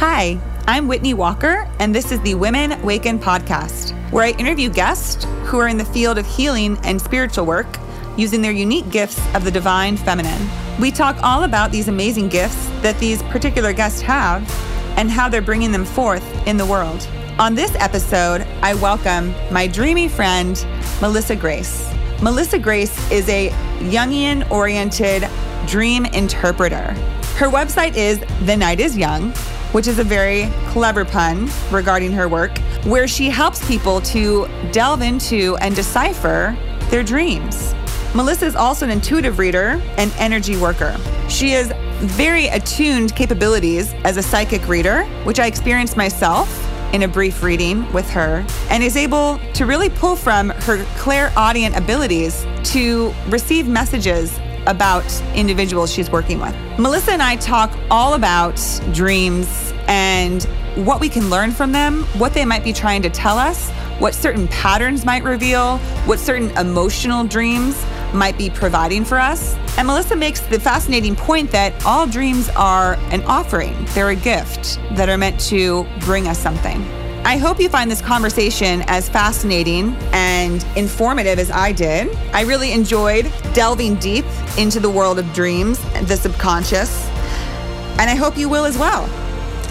Hi, I'm Whitney Walker, and this is the Women Waken podcast, where I interview guests who are in the field of healing and spiritual work using their unique gifts of the divine feminine. We talk all about these amazing gifts that these particular guests have and how they're bringing them forth in the world. On this episode, I welcome my dreamy friend, Melissa Grace. Melissa Grace is a Jungian oriented dream interpreter. Her website is The Night is Jung, which is a very clever pun regarding her work, where she helps people to delve into and decipher their dreams. Melissa is also an intuitive reader and energy worker. She has very attuned capabilities as a psychic reader, which I experienced myself in a brief reading with her, and is able to really pull from her clairaudient abilities to receive messages about individuals she's working with. Melissa and I talk all about dreams and what we can learn from them, what they might be trying to tell us, what certain patterns might reveal, what certain emotional dreams might be providing for us. And Melissa makes the fascinating point that all dreams are an offering, they're a gift that are meant to bring us something. I hope you find this conversation as fascinating and informative as I did. I really enjoyed delving deep into the world of dreams, the subconscious, and I hope you will as well.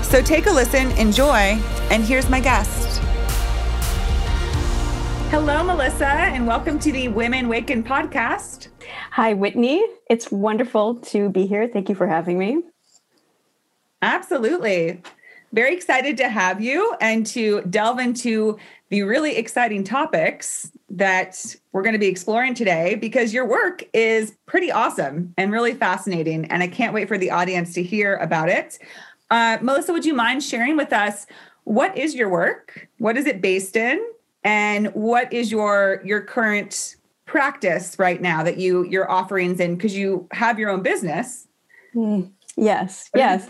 So take a listen, enjoy, and here's my guest. Hello, Melissa, and welcome to the Women Waken podcast. Hi, Whitney. It's wonderful to be here. Thank you for having me. Absolutely very excited to have you and to delve into the really exciting topics that we're going to be exploring today because your work is pretty awesome and really fascinating. And I can't wait for the audience to hear about it. Uh, Melissa, would you mind sharing with us what is your work? What is it based in? And what is your your current practice right now that you your offerings in because you have your own business? Mm. Yes, yes.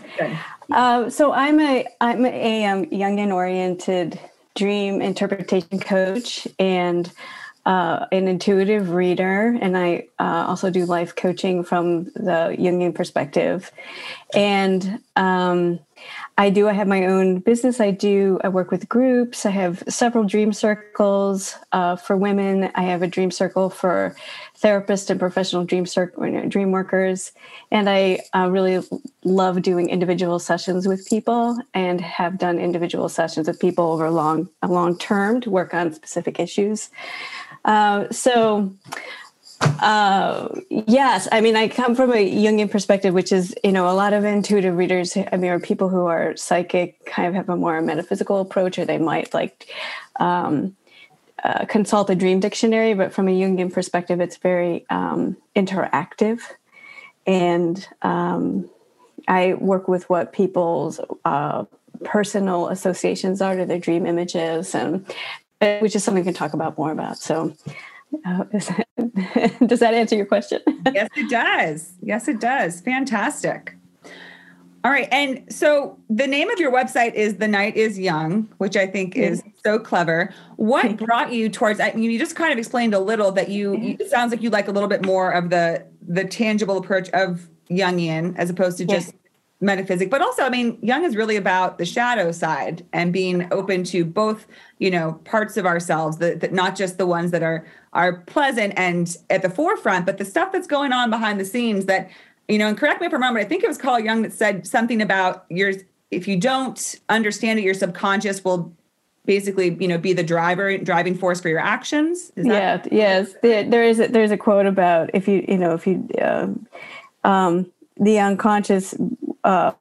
Uh, so I'm a I'm a um, Jungian oriented dream interpretation coach and uh, an intuitive reader, and I uh, also do life coaching from the Jungian perspective. And um, I do. I have my own business. I do. I work with groups. I have several dream circles uh, for women. I have a dream circle for therapists and professional dream circle dream workers. And I uh, really love doing individual sessions with people, and have done individual sessions with people over long a long term to work on specific issues. Uh, so uh, yes, I mean, I come from a Jungian perspective, which is, you know, a lot of intuitive readers, I mean, are people who are psychic, kind of have a more metaphysical approach, or they might like um, uh, consult a dream dictionary. But from a Jungian perspective, it's very um, interactive. And um, I work with what people's uh, personal associations are to their dream images, and which is something we can talk about more about. So, uh, does that answer your question? yes, it does. Yes, it does. Fantastic. All right. And so the name of your website is The Night is Jung, which I think is so clever. What brought you towards I mean you just kind of explained a little that you, you it sounds like you like a little bit more of the the tangible approach of Jungian as opposed to just metaphysics but also i mean Jung is really about the shadow side and being open to both you know parts of ourselves that, that not just the ones that are are pleasant and at the forefront but the stuff that's going on behind the scenes that you know and correct me if i'm wrong but i think it was carl jung that said something about your if you don't understand it your subconscious will basically you know be the driver driving force for your actions. Yeah yes. There, there is a, there's a quote about if you you know if you um, um, the unconscious uh,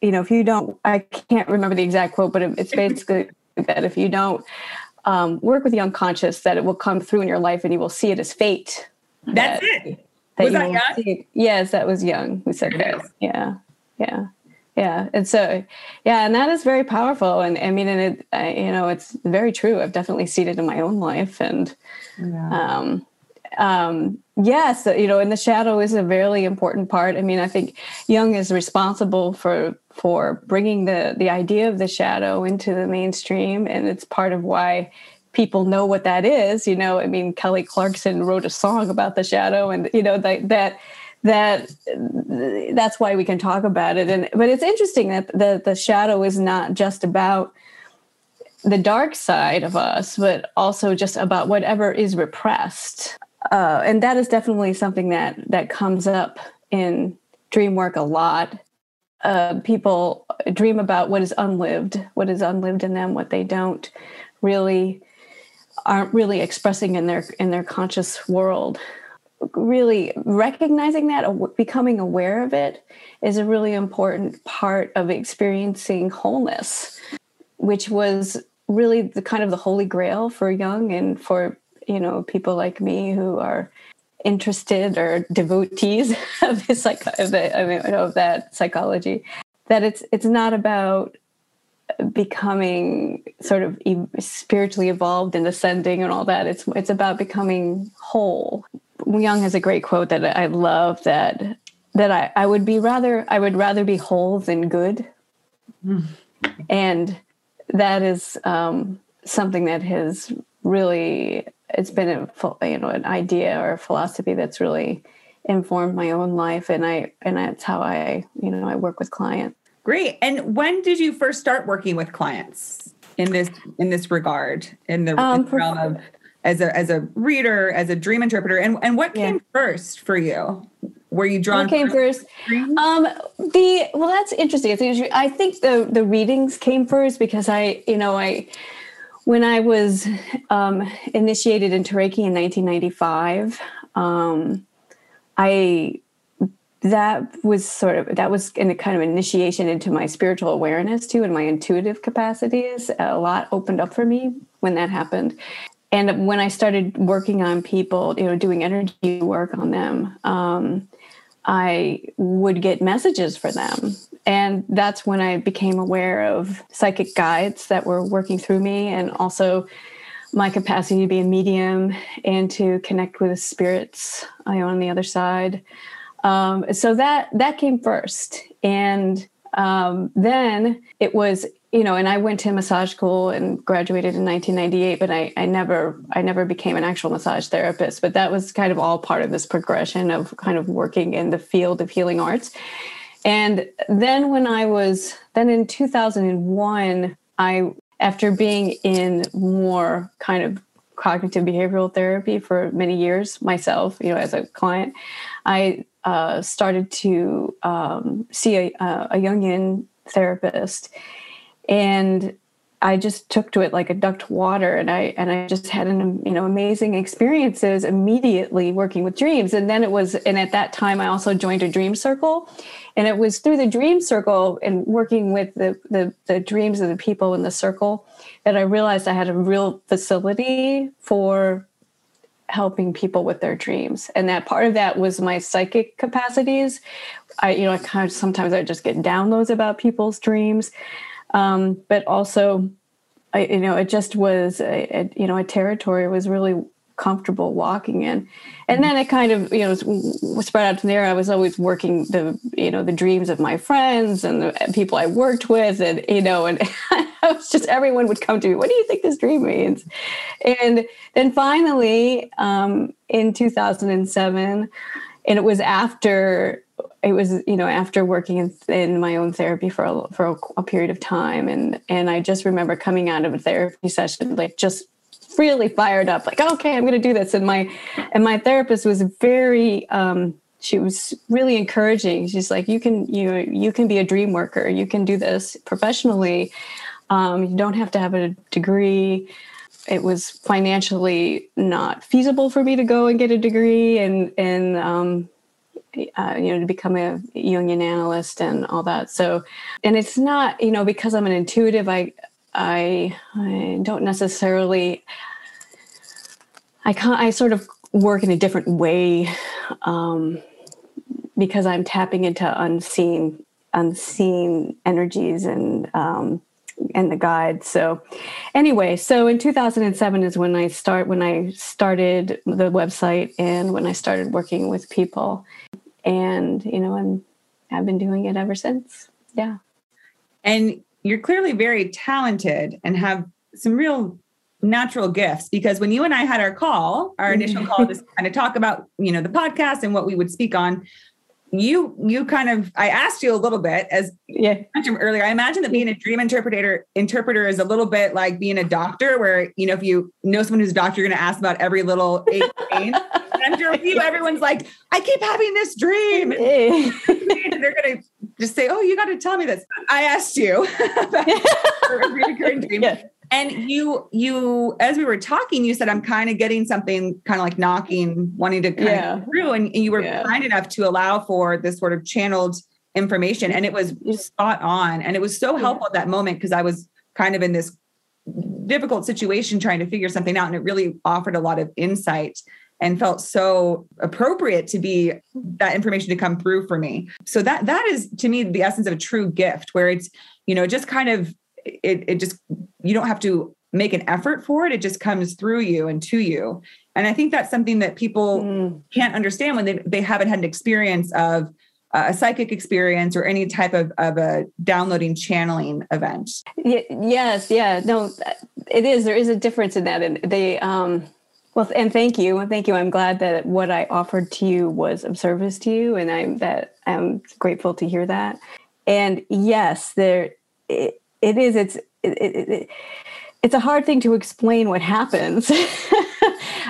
you know, if you don't, I can't remember the exact quote, but it's basically that if you don't um, work with the unconscious, that it will come through in your life and you will see it as fate. That's that, it. That was that Jung? Yes, that was Jung who said that. Yeah, yeah, yeah. And so, yeah, and that is very powerful. And I mean, and it, I, you know, it's very true. I've definitely seen it in my own life, and yeah. um, um, yes, you know, and the shadow is a very important part. I mean, I think Jung is responsible for for bringing the the idea of the shadow into the mainstream, and it's part of why people know what that is. You know, I mean, Kelly Clarkson wrote a song about the shadow, and you know that that that that's why we can talk about it and but it's interesting that the the shadow is not just about the dark side of us but also just about whatever is repressed uh, and that is definitely something that that comes up in dream work a lot. Uh, people dream about what is unlived what is unlived in them what they don't really aren't really expressing in their in their conscious world. Really recognizing that becoming aware of it is a really important part of experiencing wholeness which was really the kind of the holy grail for Jung and for you know people like me who are interested or devotees of his psych of, the, I mean, of that psychology that it's it's not about becoming sort of spiritually evolved and ascending and all that it's it's about becoming whole Jung has a great quote that I love that that I, I would be rather I would rather be whole than good. Mm. And that is um, something that has really it's been a you know an idea or a philosophy that's really informed my own life and I and that's how I you know I work with clients. Great. And when did you first start working with clients in this in this regard in the, um, in the realm of as a as a reader, as a dream interpreter, and and what came yeah. first for you? Were you drawn? What came first? Um, the well, that's interesting. I think the the readings came first because I, you know, I when I was um, initiated into Reiki in 1995, um, I that was sort of that was in a kind of initiation into my spiritual awareness too and my intuitive capacities a lot opened up for me when that happened and when I started working on people, you know, doing energy work on them, um, I would get messages for them. And that's when I became aware of psychic guides that were working through me and also my capacity to be a medium and to connect with spirits on the other side. Um, so that that came first. And um, then it was you know and i went to massage school and graduated in 1998 but I, I never i never became an actual massage therapist but that was kind of all part of this progression of kind of working in the field of healing arts and then when i was then in 2001 i after being in more kind of cognitive behavioral therapy for many years myself you know as a client i uh, started to um, see a, a Jungian therapist and I just took to it like a duck to water, and I and I just had an you know amazing experiences immediately working with dreams. And then it was, and at that time I also joined a dream circle, and it was through the dream circle and working with the the, the dreams of the people in the circle that I realized I had a real facility for helping people with their dreams. And that part of that was my psychic capacities. I you know i kind of sometimes i just get downloads about people's dreams. Um, but also I, you know it just was a, a, you know a territory. Was really comfortable walking in. And then it kind of you know spread out from there. I was always working the you know the dreams of my friends and the people i worked with and you know and I was just everyone would come to me what do you think this dream means? And then finally um, in 2007 and it was after it was you know after working in, in my own therapy for a, for a, a, period of time. And and i just remember coming out of a therapy session like just really fired up like okay i'm going to do this. And my and my therapist was very um she was really encouraging. She's like you can you you can be a dream worker. You can do this professionally. Um, you don't have to have a degree. It was financially not feasible for me to go and get a degree and and um, uh, you know, to become a Jungian analyst and all that. So, and it's not, you know, because I'm an intuitive, I, I, I don't necessarily, I can't, I sort of work in a different way um, because I'm tapping into unseen, unseen energies and, um, and the guide. So anyway, so in 2007 is when I start when I started the website and when I started working with people. And you know i'm i've been doing it ever since. Yeah. And you're clearly very talented and have some real natural gifts because when you and I had our call, our initial call to mm-hmm. kind of talk about, you know, the podcast and what we would speak on, you you kind of I asked you a little bit as yeah mentioned earlier. I imagine that being a dream interpreter interpreter is a little bit like being a doctor, where you know if you know someone who's a doctor, you're going to ask about every little pain. I'm sure you, everyone's like, I keep having this dream. they're going to just say, "Oh, you got to tell me this." I asked you about a recurring dream. Yeah and you you as we were talking you said i'm kind of getting something kind of like knocking wanting to kind yeah. of through and, and you were yeah. kind enough to allow for this sort of channeled information and it was spot on and it was so helpful at that moment because i was kind of in this difficult situation trying to figure something out and it really offered a lot of insight and felt so appropriate to be that information to come through for me. So that that is to me the essence of a true gift where it's you know just kind of it, it just you don't have to make an effort for it. It just comes through you and to you. And i think that's something that people mm. can't understand when they, they haven't had an experience of uh, a psychic experience or any type of, of a downloading channeling event. Yes yeah no it is there is a difference in that and they um well and thank you. Thank you. I'm glad that what i offered to you was of service to you and i'm that i'm grateful to hear that. And yes there it, it is it's it, it, it, it's a hard thing to explain what happens.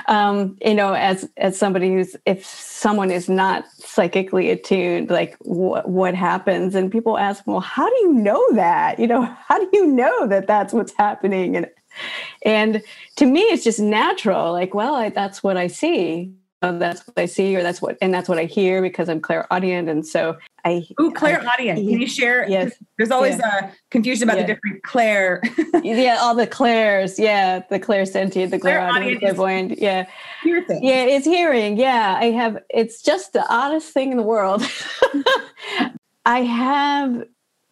Um, you know as as somebody who's if someone is not psychically attuned like what what happens? And people ask well how do you know that? You know how do you know that that's what's happening? And and to me it's just natural like well I, that's what i see oh, that's what I see, or that's what, and that's what I hear because I'm Claire clairaudient. And so I. Ooh, clairaudient. I, Can you share? Yes. There's always yeah. a confusion about yeah. the different clair. yeah, all the clairs. Yeah, the Claire clairsentient, the clairaudient, clairvoyant. Yeah. Hear thing. Yeah, it's hearing. Yeah, I have. It's just the oddest thing in the world. I have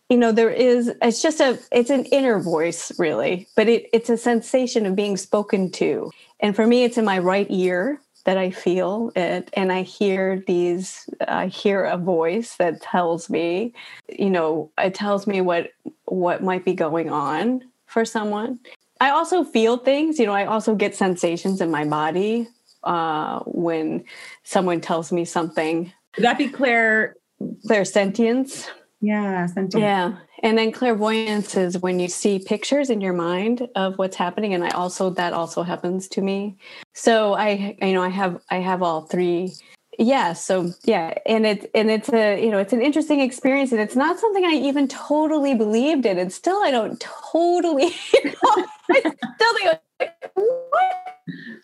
you know there is it's just a it's an inner voice really but it, it's a sensation of being spoken to. And for me it's in my right ear that I feel it and I hear these I hear a voice that tells me you know it tells me what what might be going on for someone. I also feel things you know I also get sensations in my body uh, when someone tells me something. Would that be Claire? Claire sentience yeah yeah and then clairvoyance is when you see pictures in your mind of what's happening and i also that also happens to me. So i you know i have i have all three. Yeah so yeah and it's and it's a you know it's an interesting experience and it's not something i even totally believed in and still i don't totally you know, i still think what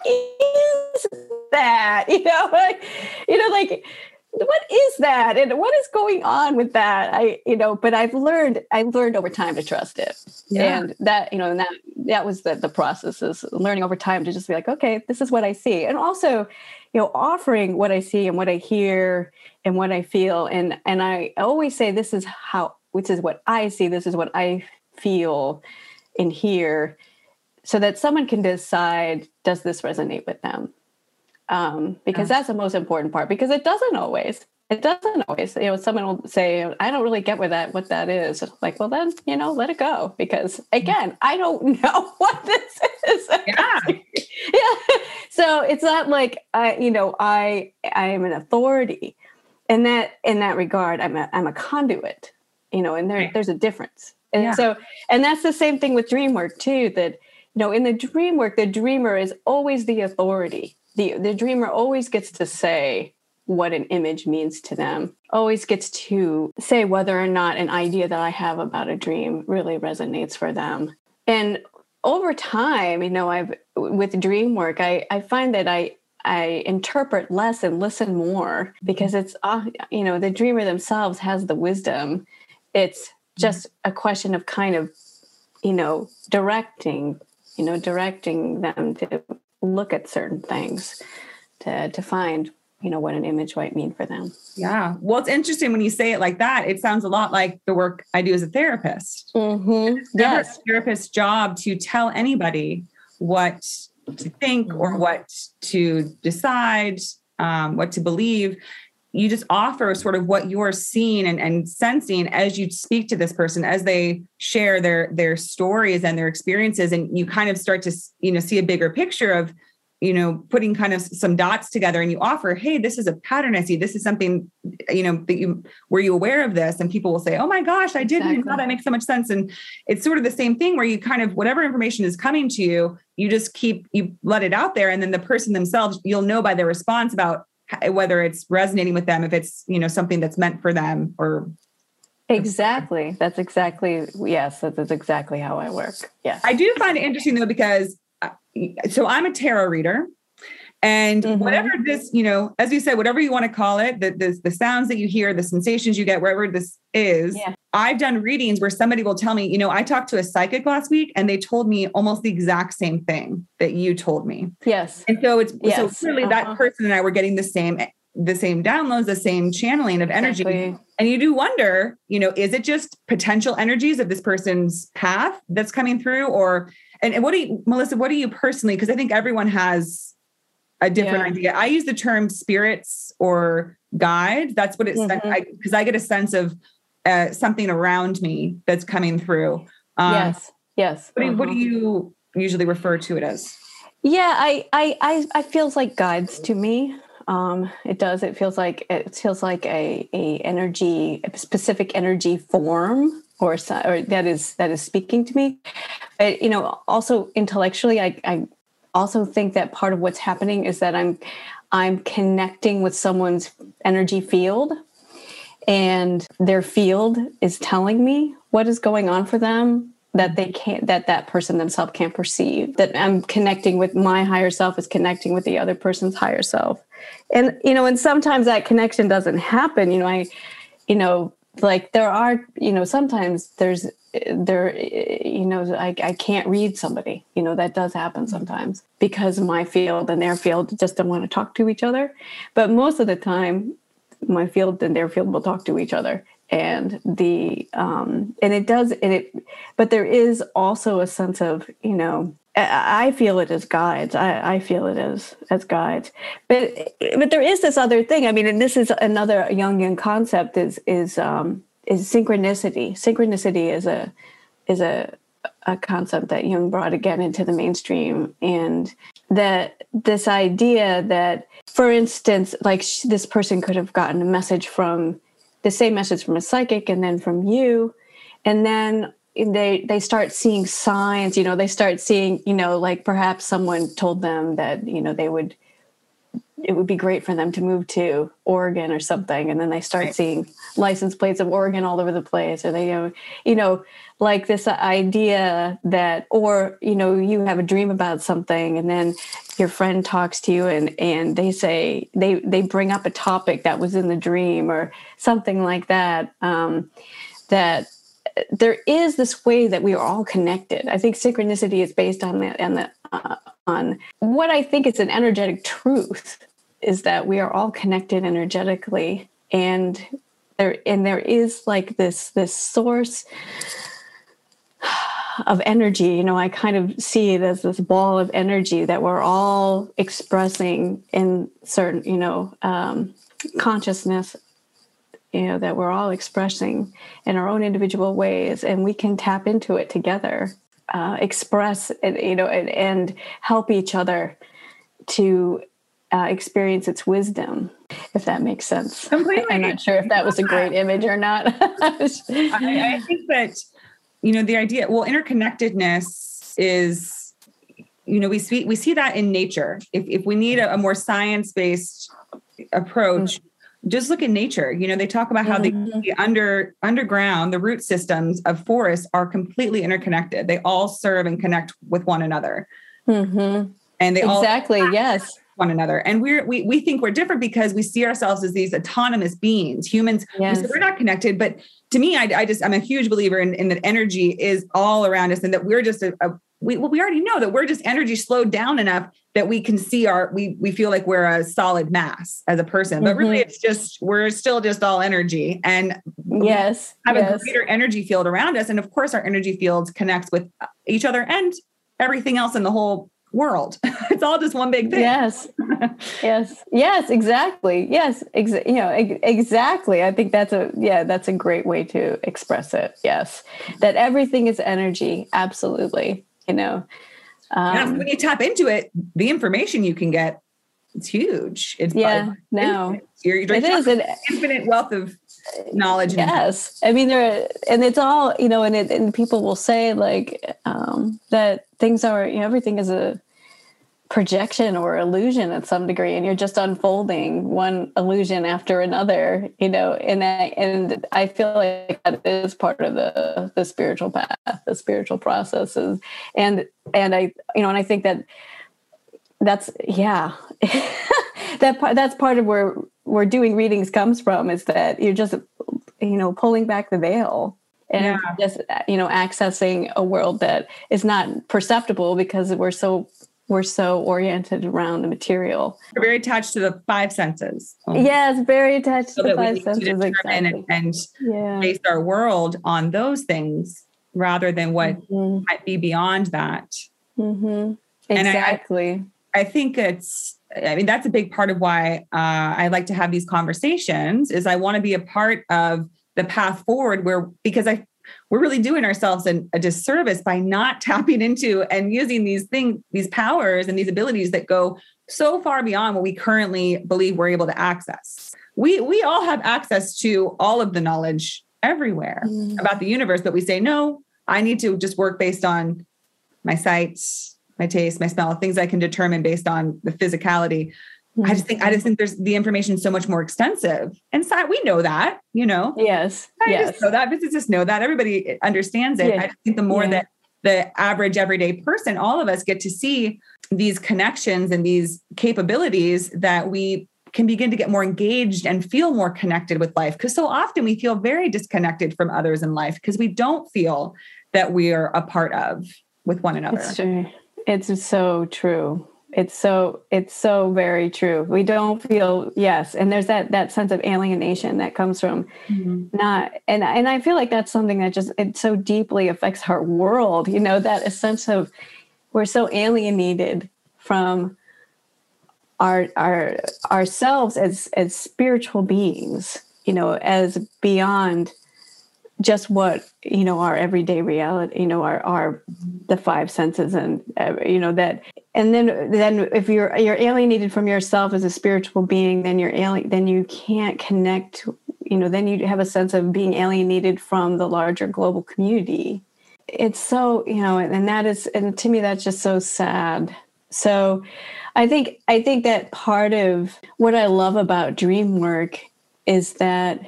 is that? You know like you know like what is that? And what is going on with that? I you know but i've learned i've learned over time to trust it. Yeah. and that you know and that that was the the process is learning over time to just be like okay this is what i see. And also you know offering what i see and what i hear and what i feel. And and i always say this is how which is what i see this is what i feel and hear so that someone can decide does this resonate with them um, because yeah. that's the most important part because it doesn't always it doesn't always you know someone will say i don't really get what that what that is. Like well then you know let it go because again i don't know what this is. Yeah. Yeah. So it's not like i you know i i am an authority in that in that regard. I'm a i'm a conduit you know and there right. there's a difference. And yeah. so and that's the same thing with dream work too that you know in the dream work the dreamer is always the authority the the dreamer always gets to say what an image means to them always gets to say whether or not an idea that i have about a dream really resonates for them and over time you know i've with dream work i i find that i I interpret less and listen more because it's uh, you know the dreamer themselves has the wisdom. It's just a question of kind of you know directing you know directing them to look at certain things to to find you know what an image might mean for them. Yeah. Well it's interesting when you say it like that it sounds a lot like the work i do as a therapist. Mm-hmm. yes. a therapist's job to tell anybody what to think or mm-hmm. what to decide um, what to believe you just offer sort of what you're seeing and, and sensing as you speak to this person as they share their their stories and their experiences. And you kind of start to you know see a bigger picture of you know putting kind of some dots together and you offer hey this is a pattern i see. This is something you know that you were you aware of this? And people will say oh my gosh i didn't exactly. that makes so much sense. And it's sort of the same thing where you kind of whatever information is coming to you you just keep you let it out there. And then the person themselves you'll know by their response about whether it's resonating with them if it's you know something that's meant for them or. Exactly. That's exactly yes that's exactly how i work. Yeah i do find it interesting though because uh, so i'm a tarot reader and mm-hmm. whatever this, you know, as you said, whatever you want to call it, the, the, the sounds that you hear, the sensations you get, wherever this is, yeah. I've done readings where somebody will tell me, you know, I talked to a psychic last week and they told me almost the exact same thing that you told me. Yes. And so it's yes. so clearly uh-huh. that person and I were getting the same the same downloads, the same channeling of energy. Exactly. And you do wonder, you know, is it just potential energies of this person's path that's coming through? Or and, and what do you, Melissa, what do you personally, because I think everyone has a different yeah. idea. I use the term spirits or guide. That's what it's mm-hmm. because I, I, get a sense of uh, something around me that's coming through. Um, yes. Yes. What, uh-huh. what, do you usually refer to it as? Yeah, I I I, I feels like guides to me. Um, it does. It feels like it feels like a a energy, a specific energy form, or or that is that is speaking to me. But you know, also intellectually, I I also think that part of what's happening is that I'm I'm connecting with someone's energy field and their field is telling me what is going on for them that they can't that that person themselves can't perceive. That i'm connecting with my higher self is connecting with the other person's higher self. And you know and sometimes that connection doesn't happen. You know i you know like there are you know sometimes there's there you know I, I can't read somebody you know that does happen sometimes because my field and their field just don't want to talk to each other but most of the time my field and their field will talk to each other and the um and it does and it but there is also a sense of you know I feel it as guides. I, I, feel it as as guides. But but there is this other thing. I mean, and this is another Jungian concept is is um, is synchronicity. Synchronicity is a is a a concept that Jung brought again into the mainstream, and that this idea that, for instance, like this person could have gotten a message from the same message from a psychic, and then from you, and then they they start seeing signs you know they start seeing you know like perhaps someone told them that you know they would it would be great for them to move to Oregon or something and then they start right. seeing license plates of Oregon all over the place or they you know you know like this idea that or you know you have a dream about something and then your friend talks to you and and they say they they bring up a topic that was in the dream or something like that um, that there is this way that we are all connected. I think synchronicity is based on that and uh, on what I think is an energetic truth is that we are all connected energetically and there and there is like this this source of energy. You know i kind of see it as this ball of energy that we're all expressing in certain you know um, consciousness you know that we're all expressing in our own individual ways and we can tap into it together uh, express and you know and, and, help each other to uh, experience its wisdom if that makes sense Completely. i'm not sure if that was a great image or not I, I think that you know the idea well interconnectedness is you know we see we see that in nature if, if we need a, a more science-based approach mm-hmm just look at nature. You know, they talk about how mm-hmm. the, under underground, the root systems of forests are completely interconnected. They all serve and connect with one another. Mm-hmm. And they exactly yes one another. And we're we we think we're different because we see ourselves as these autonomous beings. Humans, yes. we are not connected. But to me, I, I, just I'm a huge believer in, in that energy is all around us, and that we're just a, a we well, we already know that we're just energy slowed down enough that we can see our we we feel like we're a solid mass as a person but mm-hmm. really it's just we're still just all energy and yes have yes. a greater energy field around us and of course our energy fields connects with each other and everything else in the whole world. It's all just one big thing. Yes. Yes. Yes exactly. Yes exa- you know ex- exactly. I think that's a yeah that's a great way to express it. Yes. That everything is energy. Absolutely. You know Um, when you tap into it, the information you can get it's huge. It's yeah, no, you're, you're it is an infinite wealth of knowledge. Yes, I mean there, and it's all you know, and it, and people will say like um, that things are you know everything is a projection or illusion at some degree and you're just unfolding one illusion after another you know and I, and I feel like that is part of the the spiritual path the spiritual processes and and I you know and I think that that's yeah that part that's part of where where doing readings comes from is that you're just you know pulling back the veil and yeah. just you know accessing a world that is not perceptible because we're so we're so oriented around the material. We're very attached to the five senses. Yes, very attached so to the five senses. exactly. and, and yeah. base our world on those things rather than what mm-hmm. might be beyond that. Mm-hmm. Exactly. And I, I, think it's, I mean, that's a big part of why uh, I like to have these conversations is I want to be a part of the path forward where, because I we're really doing ourselves an, a disservice by not tapping into and using these things, these powers and these abilities that go so far beyond what we currently believe we're able to access. We we all have access to all of the knowledge everywhere mm. about the universe, but we say, no, I need to just work based on my sight, my taste, my smell, things I can determine based on the physicality. I just think I just think there's the information so much more extensive. And so we know that, you know. Yes. I yes. just know that physicists know that. Everybody understands it. Yeah. I think the more yeah. that the average everyday person, all of us get to see these connections and these capabilities that we can begin to get more engaged and feel more connected with life. Because so often we feel very disconnected from others in life because we don't feel that we are a part of with one another. It's true. It's so true it's so it's so very true we don't feel yes and there's that that sense of alienation that comes from mm-hmm. not and and i feel like that's something that just it so deeply affects our world you know that a sense of we're so alienated from our our ourselves as as spiritual beings you know as beyond just what you know our everyday reality you know our our the five senses and uh, you know that and then then if you're you're alienated from yourself as a spiritual being then you're alien then you can't connect you know then you have a sense of being alienated from the larger global community. It's so you know and that is and to me that's just so sad. So i think i think that part of what i love about dream work is that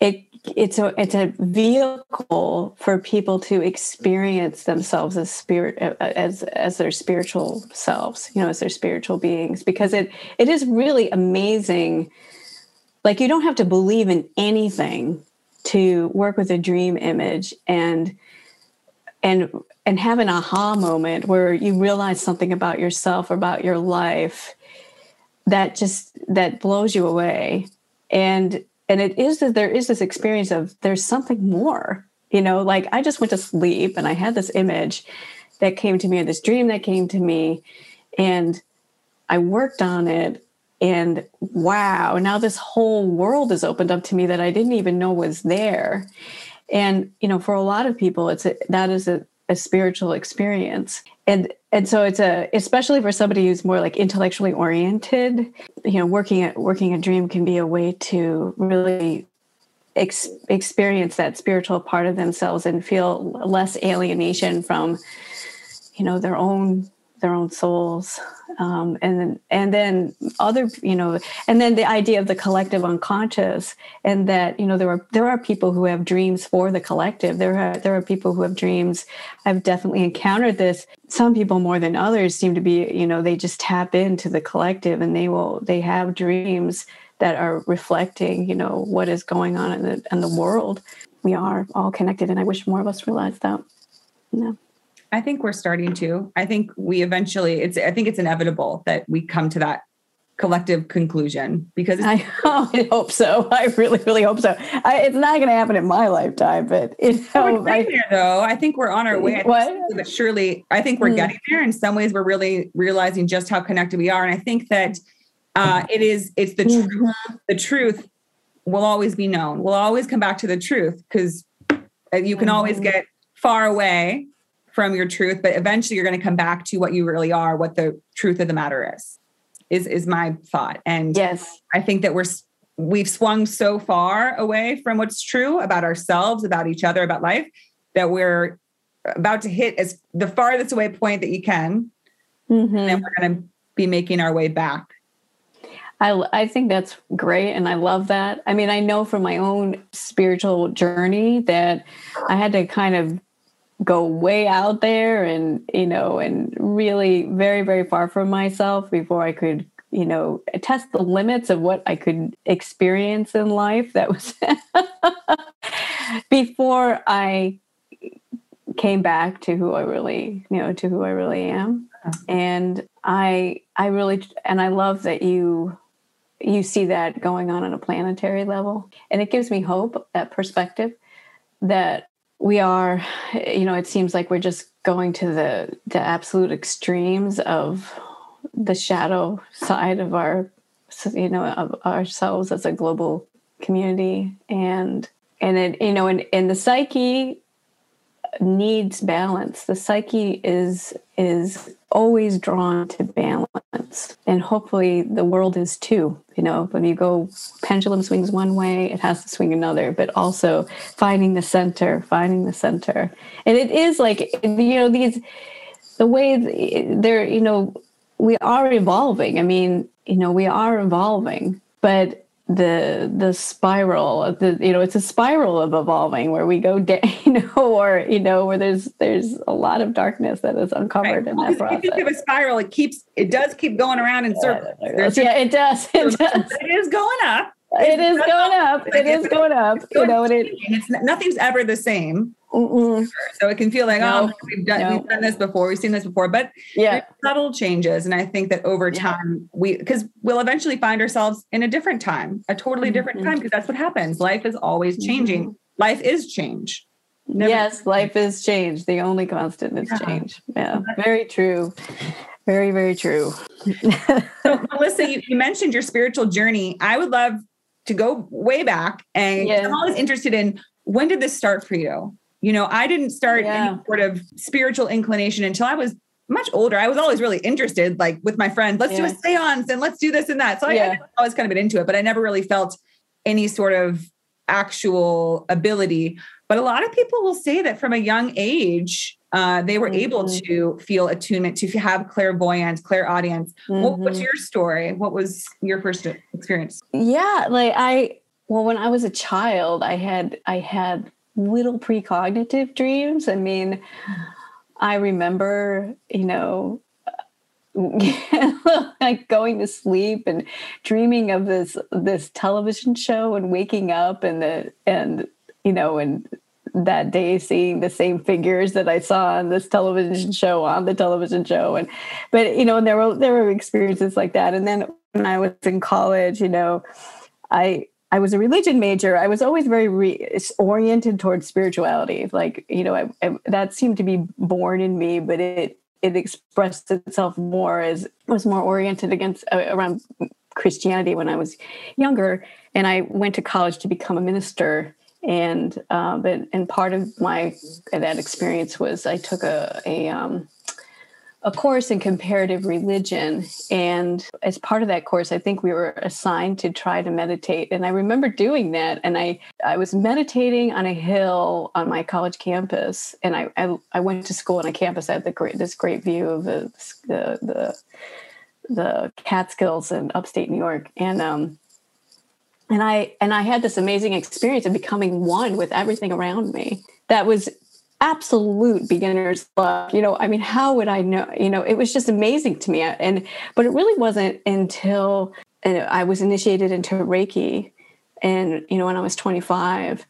it it's a it's a vehicle for people to experience themselves as spirit as as their spiritual selves you know as their spiritual beings because it it is really amazing. Like you don't have to believe in anything to work with a dream image and and and have an aha moment where you realize something about yourself about your life that just that blows you away. And and it is that there is this experience of there's something more you know like i just went to sleep and i had this image that came to me or this dream that came to me and i worked on it and wow now this whole world is opened up to me that i didn't even know was there. And you know for a lot of people it's a, that is a, a spiritual experience. And and so it's a especially for somebody who's more like intellectually oriented you know working at working a dream can be a way to really ex- experience that spiritual part of themselves and feel less alienation from you know their own their own souls. Um, and and then other you know and then the idea of the collective unconscious and that you know there are there are people who have dreams for the collective. There are there are people who have dreams. I've definitely encountered this. Some people more than others seem to be you know they just tap into the collective and they will they have dreams that are reflecting you know what is going on in the in the world. We are all connected and i wish more of us realized that. Yeah I think we're starting to. I think we eventually it's I think it's inevitable that we come to that collective conclusion because I, oh, I, hope so. I really, really hope so. I, it's not going to happen in my lifetime, but you know, I, there though. I think we're on our way. What? But surely, I think we're mm. getting there. In some ways, we're really realizing just how connected we are, and I think that uh, it is. It's the mm-hmm. truth. The truth will always be known. We'll always come back to the truth because uh, you can always get far away from your truth, but eventually you're going to come back to what you really are, what the truth of the matter is. Is is my thought. And yes, I think that we're we've swung so far away from what's true about ourselves, about each other, about life that we're about to hit as the farthest away point that you can. Mm-hmm. And then we're going to be making our way back. I, I think that's great. And I love that. I mean, I know from my own spiritual journey that I had to kind of go way out there and, you know, and really very, very far from myself before I could, you know, test the limits of what I could experience in life. That was before I came back to who I really, you know, to who I really am. Uh-huh. And I, I really, and I love that you, you see that going on on a planetary level. And it gives me hope, that perspective that we are, you know, it seems like we're just going to the, the absolute extremes of the shadow side of our, you know, of ourselves as a global community. And, and it, you know, and, in the psyche, needs balance. The psyche is is always drawn to balance, and hopefully the world is too. You know, when you go pendulum swings one way, it has to swing another. But also finding the center, finding the center, and it is like you know these the way they're you know we are evolving. I mean, you know, we are evolving, but the the spiral the you know it's a spiral of evolving where we go down you know or you know where there's there's a lot of darkness that is uncovered right. in that process. If you give a spiral, it keeps it does keep going around in circles. yeah, it does. It does. It is going up. It is going up. It is going up. You know, and it, it's nothing's ever the same. Mm-mm. So it can feel like, no, oh, we've done, no. we've done this before, we've seen this before, but yeah, subtle changes. And I think that over time, yeah. we because we'll eventually find ourselves in a different time, a totally different mm-hmm. time, because that's what happens. Life is always changing. Mm-hmm. Life is change. Never yes, life is change. The only constant is yeah. change. Yeah, very true. Very, very true. so, Melissa, you, you mentioned your spiritual journey. I would love to go way back, and yes. I'm always interested in when did this start for you? You know, I didn't start yeah. any sort of spiritual inclination until I was much older. I was always really interested, like with my friends, let's yeah. do a seance and let's do this and that. So yeah. I, I always kind of been into it, but I never really felt any sort of actual ability. But a lot of people will say that from a young age, uh, they were mm-hmm. able to feel attunement, to have clairvoyance, clairaudience. Mm-hmm. What, what's your story? What was your first experience? Yeah, like I, well, when I was a child, I had I had little precognitive dreams. I mean, I remember, you know, like going to sleep and dreaming of this this television show and waking up and the and you know and that day seeing the same figures that I saw on this television show on the television show and but you know and there were there were experiences like that and then when I was in college you know I I was a religion major. I was always very re- oriented towards spirituality. Like, you know, I, I, that seemed to be born in me, but it it expressed itself more as was more oriented against uh, around Christianity when I was younger. And I went to college to become a minister. And uh, but and part of my that experience was I took a a um, a course in comparative religion. And as part of that course, I think we were assigned to try to meditate. And I remember doing that. And I, I was meditating on a hill on my college campus. And I, I, I went to school on a campus. I had the great, this great view of the, the, the, the Catskills in upstate New York. And, um, and I, and I had this amazing experience of becoming one with everything around me. That was absolute beginner's luck. You know, I mean, how would I know? You know, it was just amazing to me. And, but it really wasn't until uh, I was initiated into Reiki and, you know, when I was 25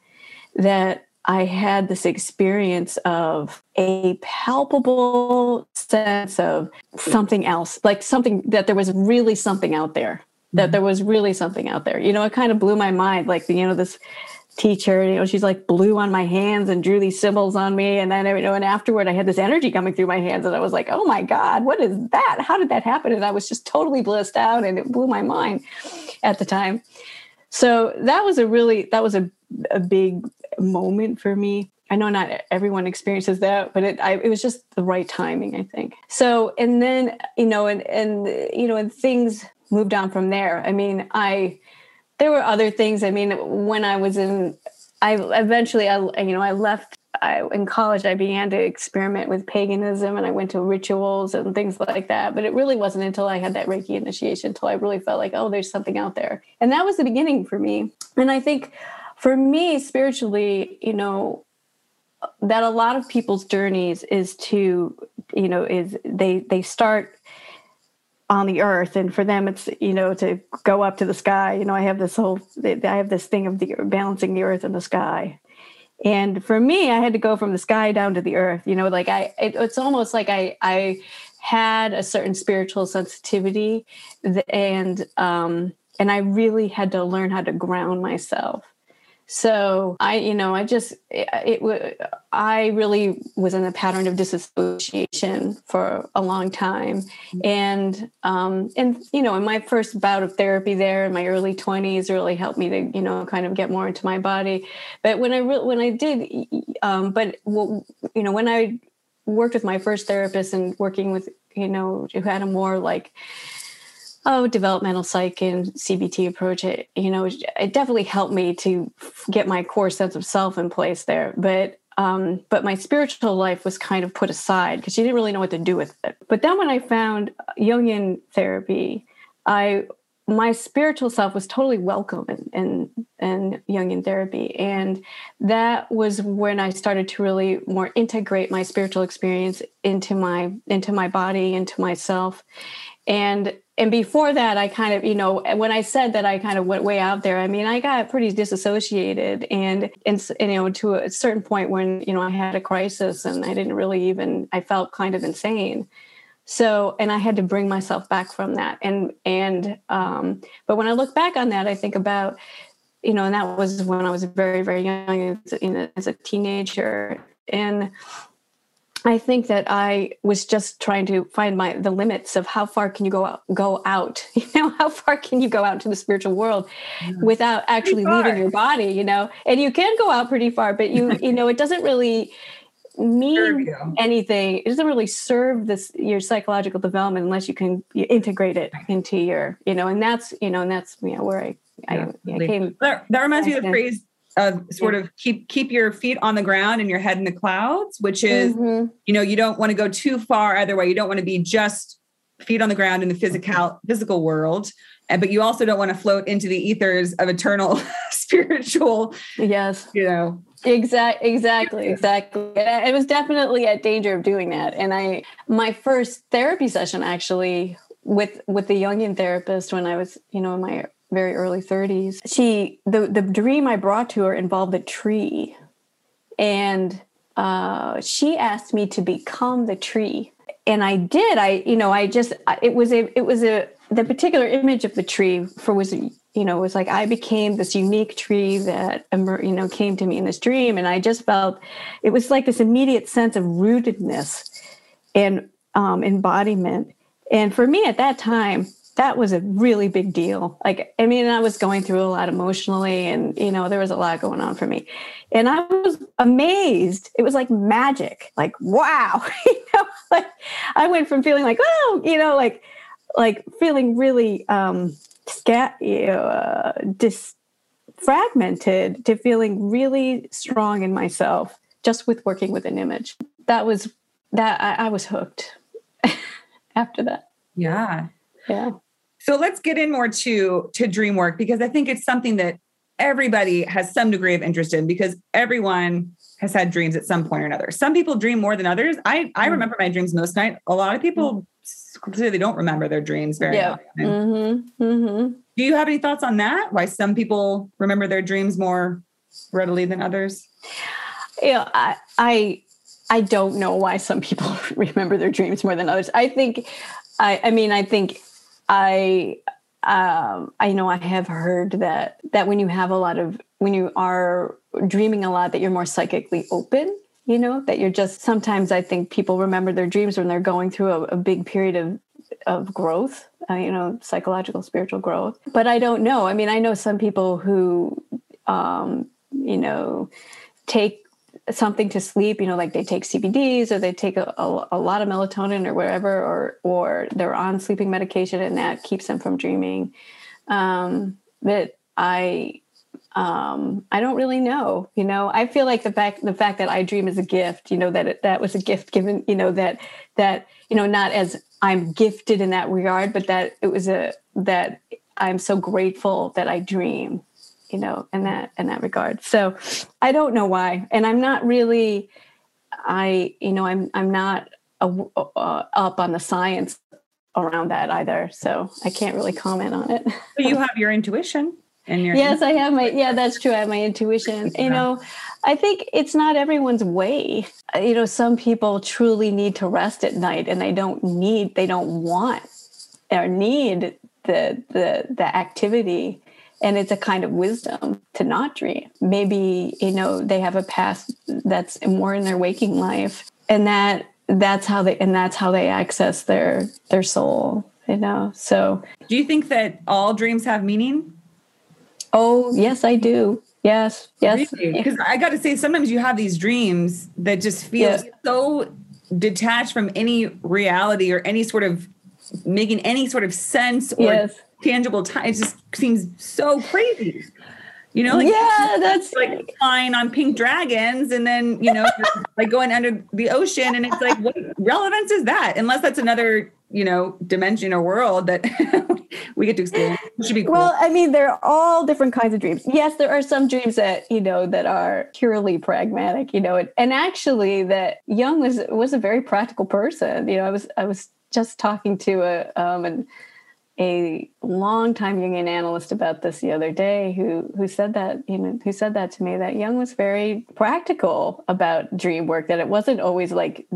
that I had this experience of a palpable sense of something else, like something that there was really something out there, that mm-hmm. there was really something out there. You know, it kind of blew my mind, like, you know, this teacher. You know, she's like blew on my hands and drew these symbols on me. And then, you know, and afterward, I had this energy coming through my hands, and I was like, "Oh my god, what is that? How did that happen?" And I was just totally blissed out, and it blew my mind at the time. So that was a really that was a a big moment for me. I know not everyone experiences that, but it I, it was just the right timing, I think. So, and then you know, and and you know, and things moved on from there. I mean, I there were other things. I mean, when I was in, I eventually, I you know, I left. I, in college, I began to experiment with paganism, and I went to rituals and things like that. But it really wasn't until I had that Reiki initiation until I really felt like, oh, there's something out there, and that was the beginning for me. And I think, for me, spiritually, you know, that a lot of people's journeys is to, you know, is they they start on the earth. And for them it's you know to go up to the sky. You know i have this whole i have this thing of the balancing the earth and the sky. And for me i had to go from the sky down to the earth. You know like i it, it's almost like i i had a certain spiritual sensitivity and um and i really had to learn how to ground myself so I, you know, I just, it, it, I really was in a pattern of disassociation for a long time. Mm-hmm. And, um, and, you know, in my first bout of therapy there in my early twenties really helped me to, you know, kind of get more into my body. But when I, re- when I did, um, but, well, you know, when I worked with my first therapist and working with, you know, who had a more like, oh developmental psych and cbt approach it you know it definitely helped me to get my core sense of self in place there but um, but my spiritual life was kind of put aside because she didn't really know what to do with it but then when i found jungian therapy i my spiritual self was totally welcome in, in, in Jungian therapy. And that was when I started to really more integrate my spiritual experience into my into my body, into myself. And and before that i kind of you know when i said that i kind of went way out there i mean i got pretty disassociated and and you know to a certain point when you know i had a crisis and i didn't really even i felt kind of insane. So and i had to bring myself back from that. And and um but when i look back on that i think about you know and that was when i was very very young as, you know, as a teenager. And I think that I was just trying to find my the limits of how far can you go out, go out. You know, how far can you go out into the spiritual world yeah. without actually leaving your body? You know, and you can go out pretty far, but you you know it doesn't really mean anything. It doesn't really serve this your psychological development unless you can integrate it into your you know, and that's you know, and that's you know where I I, I came. That, that reminds me of the phrase of sort of keep keep your feet on the ground and your head in the clouds which is mm-hmm. you know you don't want to go too far either way. You don't want to be just feet on the ground in the physical physical world but you also don't want to float into the ethers of eternal spiritual yes. you know. Exactly exactly. Exactly it was definitely at danger of doing that. And i my first therapy session actually with with the jungian therapist when i was you know in my very early 30s. She the the dream I brought to her involved a tree, and uh, she asked me to become the tree, and I did. I you know I just it was a it was a the particular image of the tree for was you know was like I became this unique tree that you know came to me in this dream, and I just felt it was like this immediate sense of rootedness and um, embodiment. And for me at that time, that was a really big deal. Like, I mean, I was going through a lot emotionally, and you know, there was a lot going on for me. And I was amazed. It was like magic. Like, wow. you know, like I went from feeling like, oh, you know, like like feeling really um scat you know, uh, dis fragmented to feeling really strong in myself just with working with an image. That was that I, I was hooked after that. Yeah. Yeah. So let's get in more to to dream work because I think it's something that everybody has some degree of interest in because everyone has had dreams at some point or another. Some people dream more than others. I I mm. remember my dreams most night. A lot of people say they don't remember their dreams very yeah. often. Mm-hmm. Mm-hmm. Do you have any thoughts on that? Why some people remember their dreams more readily than others? Yeah, I I I don't know why some people remember their dreams more than others. I think I I mean I think I um, I know I have heard that that when you have a lot of when you are dreaming a lot that you're more psychically open you know that you're just sometimes i think people remember their dreams when they're going through a, a big period of of growth uh, you know psychological spiritual growth. But i don't know. I mean i know some people who um you know take something to sleep, you know, like they take CBDs or they take a, a, a, lot of melatonin or whatever, or or they're on sleeping medication and that keeps them from dreaming. Um, but I um, I don't really know. You know, I feel like the fact the fact that I dream is a gift. You know that it, that was a gift given. You know that that you know not as I'm gifted in that regard, but that it was a that I'm so grateful that I dream you know in that in that regard. So i don't know why. And i'm not really i you know i'm i'm not a, uh, up on the science around that either. So i can't really comment on it. But you have your intuition and your yes i have my yeah that's true. I have my intuition. You know i think it's not everyone's way. You know some people truly need to rest at night and they don't need they don't want or need the the the activity and it's a kind of wisdom to not dream. Maybe you know they have a past that's more in their waking life. And that that's how they and that's how they access their their soul you know? So do you think that all dreams have meaning? Oh yes i do. Yes yes. Because really? i got to say sometimes you have these dreams that just feel so detached from any reality or any sort of making any sort of sense or yes tangible time. It just seems so crazy. You know, like, yeah, that's like flying on pink dragons and then, you know, like going under the ocean. And it's like, what relevance is that? Unless that's another, you know, dimension or world that we get to experience. It should be cool. Well, I mean, there are all different kinds of dreams. Yes, there are some dreams that, you know, that are purely pragmatic, you know, and, and actually that Jung was was a very practical person. You know, I was I was just talking to a um and a long-time Jungian analyst about this the other day who who said that you know who said that to me that Jung was very practical about dream work that it wasn't always like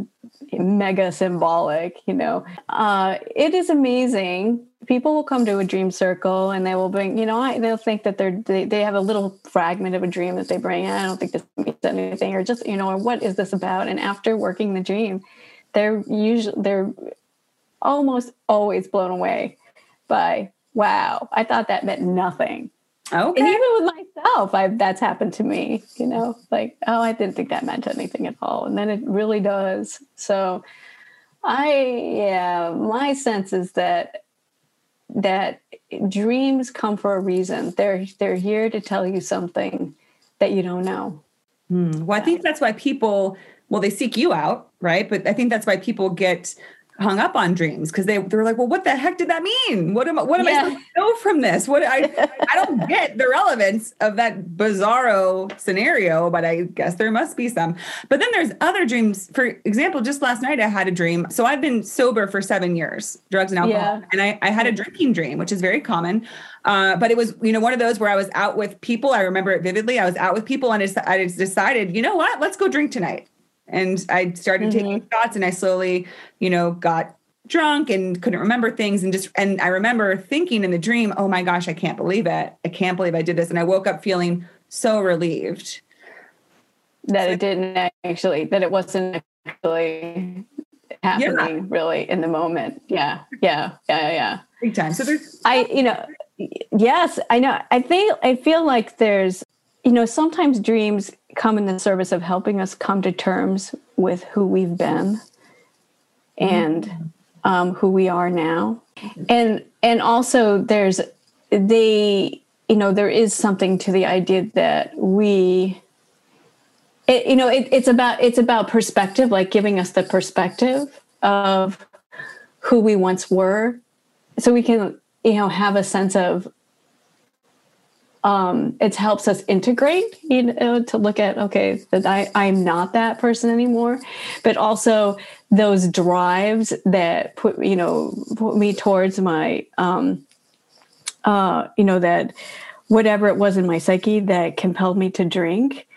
mega symbolic you know. Uh, it is amazing. People will come to a dream circle and they will bring you know I, they'll think that they're they, they have a little fragment of a dream that they bring i don't think this means anything or just you know or what is this about? And after working the dream they're usually they're almost always blown away by wow. I thought that meant nothing. Okay. and even with myself i that's happened to me you know like oh i didn't think that meant anything at all. And then it really does. So i yeah my sense is that that dreams come for a reason. They're they're here to tell you something that you don't know. Hmm. well i think that's why people well they seek you out right? But i think that's why people get hung up on dreams because they they're like, well, what the heck did that mean? What am I, what am yeah. I supposed to know from this? What I I don't get the relevance of that bizarro scenario, but I guess there must be some. But then there's other dreams. For example, just last night I had a dream. So I've been sober for seven years, drugs and alcohol, yeah. and I, I had a drinking dream, which is very common. Uh, but it was, you know, one of those where I was out with people. I remember it vividly. I was out with people and I decided, you know what? Let's go drink tonight. And I started mm-hmm. taking shots and I slowly, you know, got drunk and couldn't remember things and just and I remember thinking in the dream, "Oh my gosh, I can't believe it. I can't believe I did this." And I woke up feeling so relieved that so, it didn't actually that it wasn't actually happening yeah. really in the moment. Yeah. Yeah. Yeah, yeah. Big time. So there's I you know yes, I know. I think I feel like there's you know, sometimes dreams come in the service of helping us come to terms with who we've been and um, who we are now. And and also there's they you know there is something to the idea that we it, you know it, it's about it's about perspective like giving us the perspective of who we once were. So we can you know have a sense of um, it helps us integrate, you know, to look at okay, that I I'm not that person anymore, but also those drives that put you know put me towards my um, uh, you know that whatever it was in my psyche that compelled me to drink,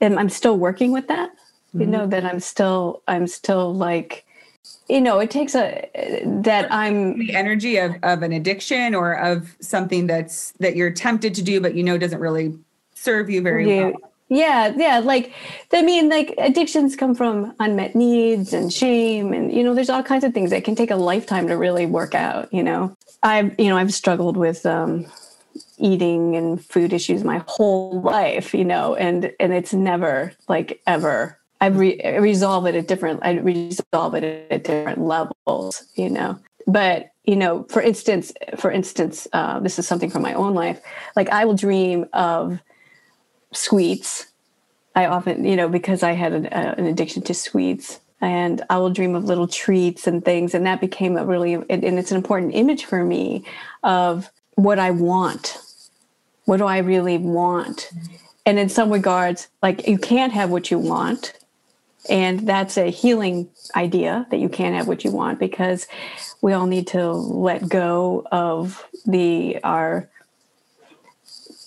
and I'm still working with that. Mm-hmm. You know that I'm still I'm still like you know it takes a that i'm the energy of, of an addiction or of something that's that you're tempted to do but you know doesn't really serve you very yeah. well yeah yeah like i mean like addictions come from unmet needs and shame and you know there's all kinds of things that can take a lifetime to really work out you know i've you know i've struggled with um eating and food issues my whole life, you know, and and it's never like ever. I, re- resolve it at different. I resolve it at different levels, you know. But you know, for instance, for instance, uh, this is something from my own life. Like I will dream of sweets. I often, you know, because I had an, uh, an addiction to sweets, and I will dream of little treats and things, and that became a really, and it's an important image for me of what I want. What do I really want? And in some regards, like you can't have what you want. And that's a healing idea that you can't have what you want because we all need to let go of the our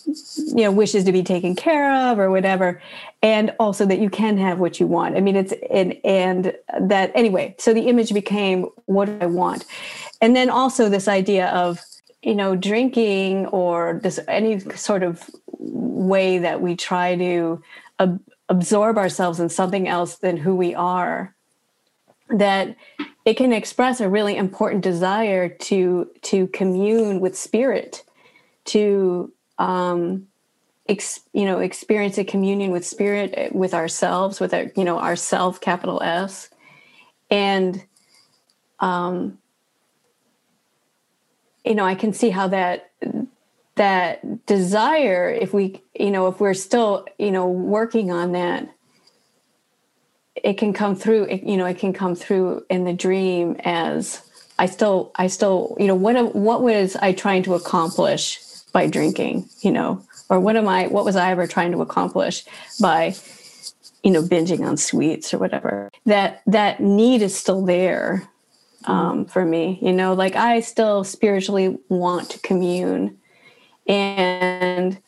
you know wishes to be taken care of or whatever. And also that you can have what you want. I mean it's and and that anyway so the image became what do i want. And then also this idea of you know drinking or this any sort of way that we try to absorb ourselves in something else than who we are that it can express a really important desire to to commune with spirit to um ex, you know experience a communion with spirit eh, with ourselves with our you know ourself capital s. And um you know i can see how that that desire if we you know if we're still you know working on that it can come through it, you know it can come through in the dream as i still i still you know what what was i trying to accomplish by drinking you know? Or what am i what was i ever trying to accomplish by you know binging on sweets or whatever? That that need is still there um, for me you know? Like i still spiritually want to commune and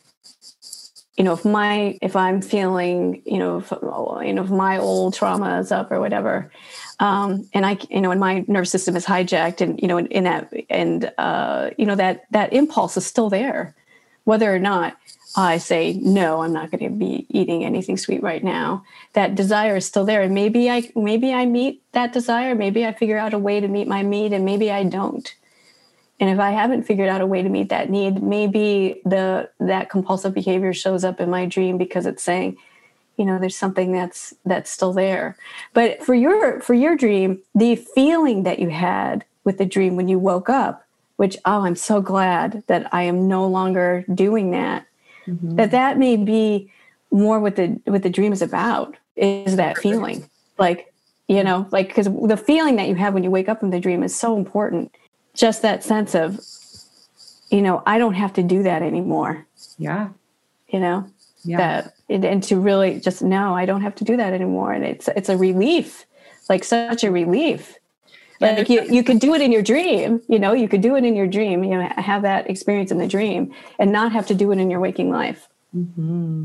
you know if my if i'm feeling you know if, you know if my old trauma is up or whatever um, and i you know and my nervous system is hijacked and you know in, in that and uh, you know that that impulse is still there. Whether or not i say no i'm not going to be eating anything sweet right now that desire is still there. And maybe i maybe i meet that desire. Maybe i figure out a way to meet my need and maybe i don't and if i haven't figured out a way to meet that need maybe the that compulsive behavior shows up in my dream because it's saying you know there's something that's that's still there. But for your for your dream the feeling that you had with the dream when you woke up which oh i'm so glad that i am no longer doing that mm-hmm. that that may be more what the what the dream is about is that feeling. Like you know like because the feeling that you have when you wake up from the dream is so important just that sense of you know i don't have to do that anymore. Yeah. You know? Yeah. that and to really just no i don't have to do that anymore. And it's it's a relief like such a relief. Yeah, like you, you could do it in your dream you know you could do it in your dream you know have that experience in the dream and not have to do it in your waking life. Mm-hmm.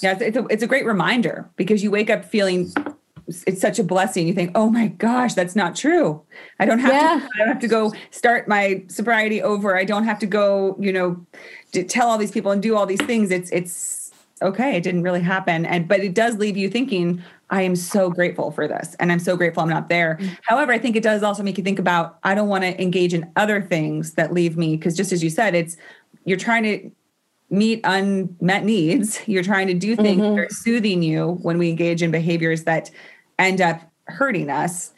yeah it's, it's, a, it's a great reminder because you wake up feeling it's such a blessing. You think, oh my gosh, that's not true. I don't have yeah. to. I don't have to go start my sobriety over. I don't have to go, you know, to tell all these people and do all these things. It's it's okay. It didn't really happen, and but it does leave you thinking. I am so grateful for this, and I'm so grateful I'm not there. Mm-hmm. However, I think it does also make you think about. I don't want to engage in other things that leave me because, just as you said, it's you're trying to meet unmet needs. You're trying to do things mm-hmm. that are soothing you when we engage in behaviors that end up hurting us.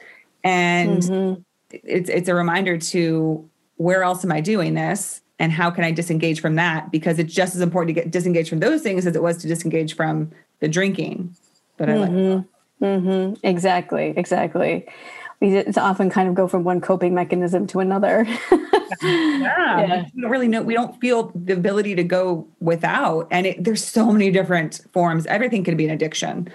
And mm-hmm. it's it's a reminder to where else am I doing this? And how can I disengage from that? Because it's just as important to get disengaged from those things as it was to disengage from the drinking. But I mm-hmm. like mm-hmm. exactly, exactly. We it's often kind of go from one coping mechanism to another. yeah, yeah. we don't really know. We don't feel the ability to go without, and it, there's so many different forms. Everything can be an addiction.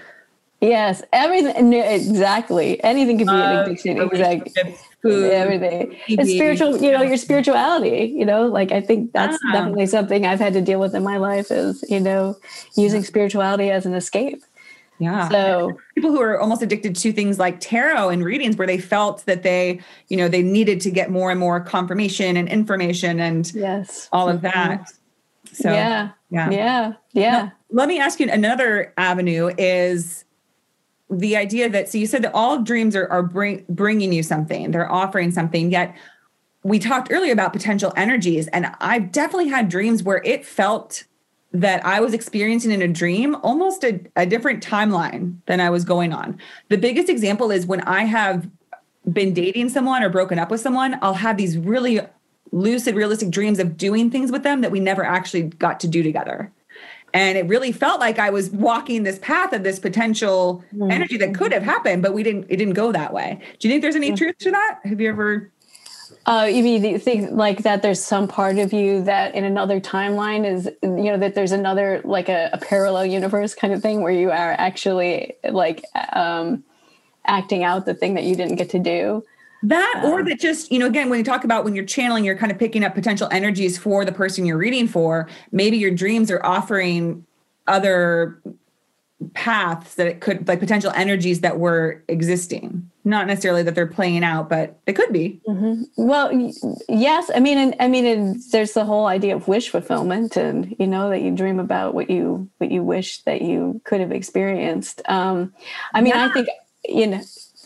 Yes, everything. Exactly. Anything can be uh, an addiction. Exactly. Food, everything. TV. It's spiritual, you know, your spirituality, you know, like I think that's ah. definitely something I've had to deal with in my life is, you know, using spirituality as an escape. Yeah. So people who are almost addicted to things like tarot and readings where they felt that they, you know, they needed to get more and more confirmation and information and yes, all of that. Mm-hmm. So yeah. Yeah. Yeah. Yeah. Now, let me ask you another avenue is the idea that so you said that all dreams are, are bring, bringing you something they're offering something yet we talked earlier about potential energies, and I've definitely had dreams where it felt that I was experiencing in a dream almost a, a different timeline than I was going on. The biggest example is when I have been dating someone or broken up with someone, I'll have these really lucid, realistic dreams of doing things with them that we never actually got to do together. And it really felt like I was walking this path of this potential mm-hmm. energy that could have happened, but we didn't, it didn't go that way. Do you think there's any truth to that? Have you ever uh, you mean you think like that there's some part of you that in another timeline is you know that there's another like a, a parallel universe kind of thing where you are actually like um, acting out the thing that you didn't get to do that or um, that just you know again when you talk about when you're channeling you're kind of picking up potential energies for the person you're reading for maybe your dreams are offering other paths that it could like potential energies that were existing not necessarily that they're playing out but it could be mm-hmm. well yes i mean and, i mean and there's the whole idea of wish fulfillment and you know that you dream about what you what you wish that you could have experienced um i mean yeah. i think you know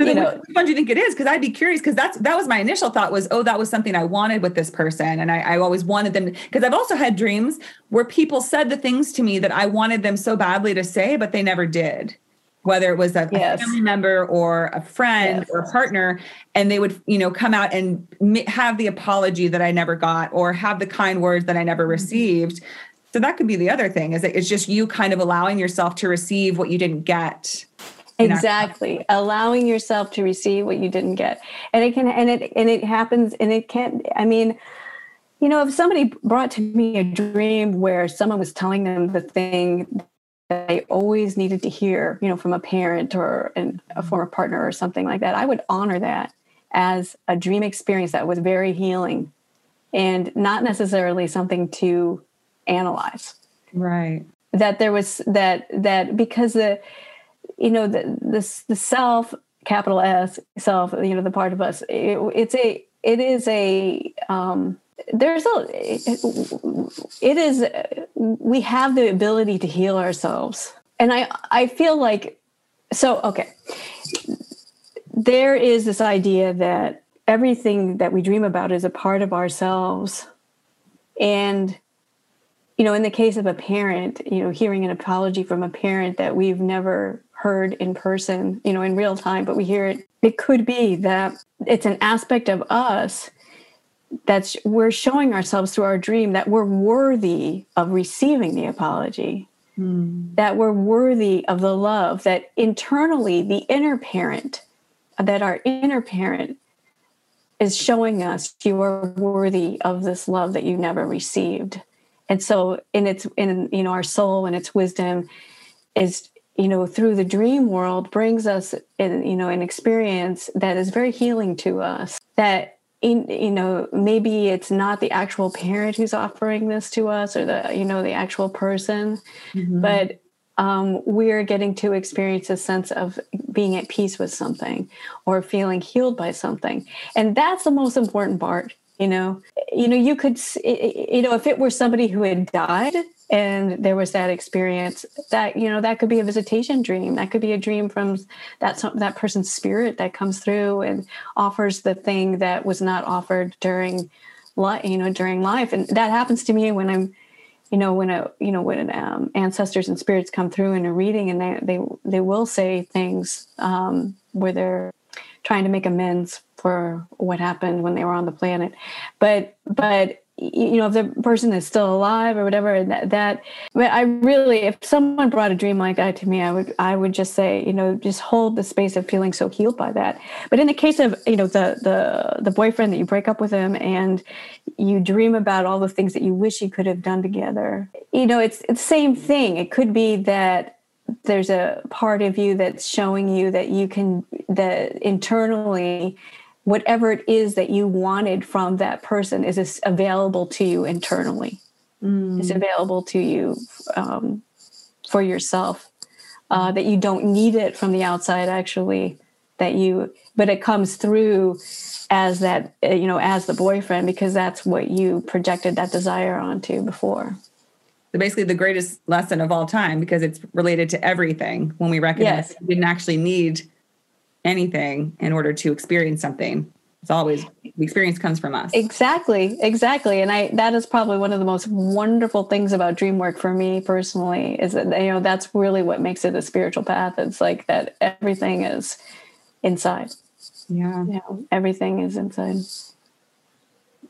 so know, which one do you think it is? Because I'd be curious because that's that was my initial thought was, oh, that was something I wanted with this person. And I, I always wanted them because I've also had dreams where people said the things to me that I wanted them so badly to say, but they never did. Whether it was a, yes. a family member or a friend yes. or a partner, and they would, you know, come out and have the apology that I never got or have the kind words that I never mm-hmm. received. So that could be the other thing is that it's just you kind of allowing yourself to receive what you didn't get exactly. allowing yourself to receive what you didn't get. And it can and it and it happens and it can't i mean you know if somebody brought to me a dream where someone was telling them the thing that they always needed to hear you know from a parent or an, a mm-hmm. former partner or something like that i would honor that as a dream experience that was very healing and not necessarily something to analyze. Right. That there was that that because the you know the the, the self capital S self you know the part of us it, it's a it is a um, there's a it is we have the ability to heal ourselves. And i i feel like so okay. There is this idea that everything that we dream about is a part of ourselves. And you know in the case of a parent you know hearing an apology from a parent that we've never heard in person, you know, in real time, but we hear it. It could be that it's an aspect of us that's we're showing ourselves through our dream that we're worthy of receiving the apology. Mm. That we're worthy of the love, that internally the inner parent, that our inner parent is showing us you are worthy of this love that you never received. And so in its in you know our soul and its wisdom is you know through the dream world brings us in you know an experience that is very healing to us that in, you know maybe it's not the actual parent who's offering this to us or the you know the actual person mm-hmm. but um, we're getting to experience a sense of being at peace with something or feeling healed by something and that's the most important part you know you know you could you know if it were somebody who had died and there was that experience that you know that could be a visitation dream. That could be a dream from that that person's spirit that comes through and offers the thing that was not offered during life you know during life. And that happens to me when i'm you know when a you know when um, ancestors and spirits come through in a reading and they they they will say things um, where they're trying to make amends for what happened when they were on the planet. But but you know if the person is still alive or whatever that, that but i really if someone brought a dream like that to me i would i would just say you know just hold the space of feeling so healed by that. But in the case of you know the the the boyfriend that you break up with him and you dream about all the things that you wish you could have done together you know it's it's the same thing. It could be that there's a part of you that's showing you that you can that internally whatever it is that you wanted from that person is available to you internally mm. it's available to you um, for yourself uh, that you don't need it from the outside actually that you but it comes through as that uh, you know as the boyfriend because that's what you projected that desire onto before so basically the greatest lesson of all time because it's related to everything when we recognize yes. we didn't actually need anything in order to experience something. it's always the experience comes from us. Exactly, exactly. And I that is probably one of the most wonderful things about dream work for me personally is that you know that's really what makes it a spiritual path. It's like that everything is inside. Yeah. You know, everything is inside.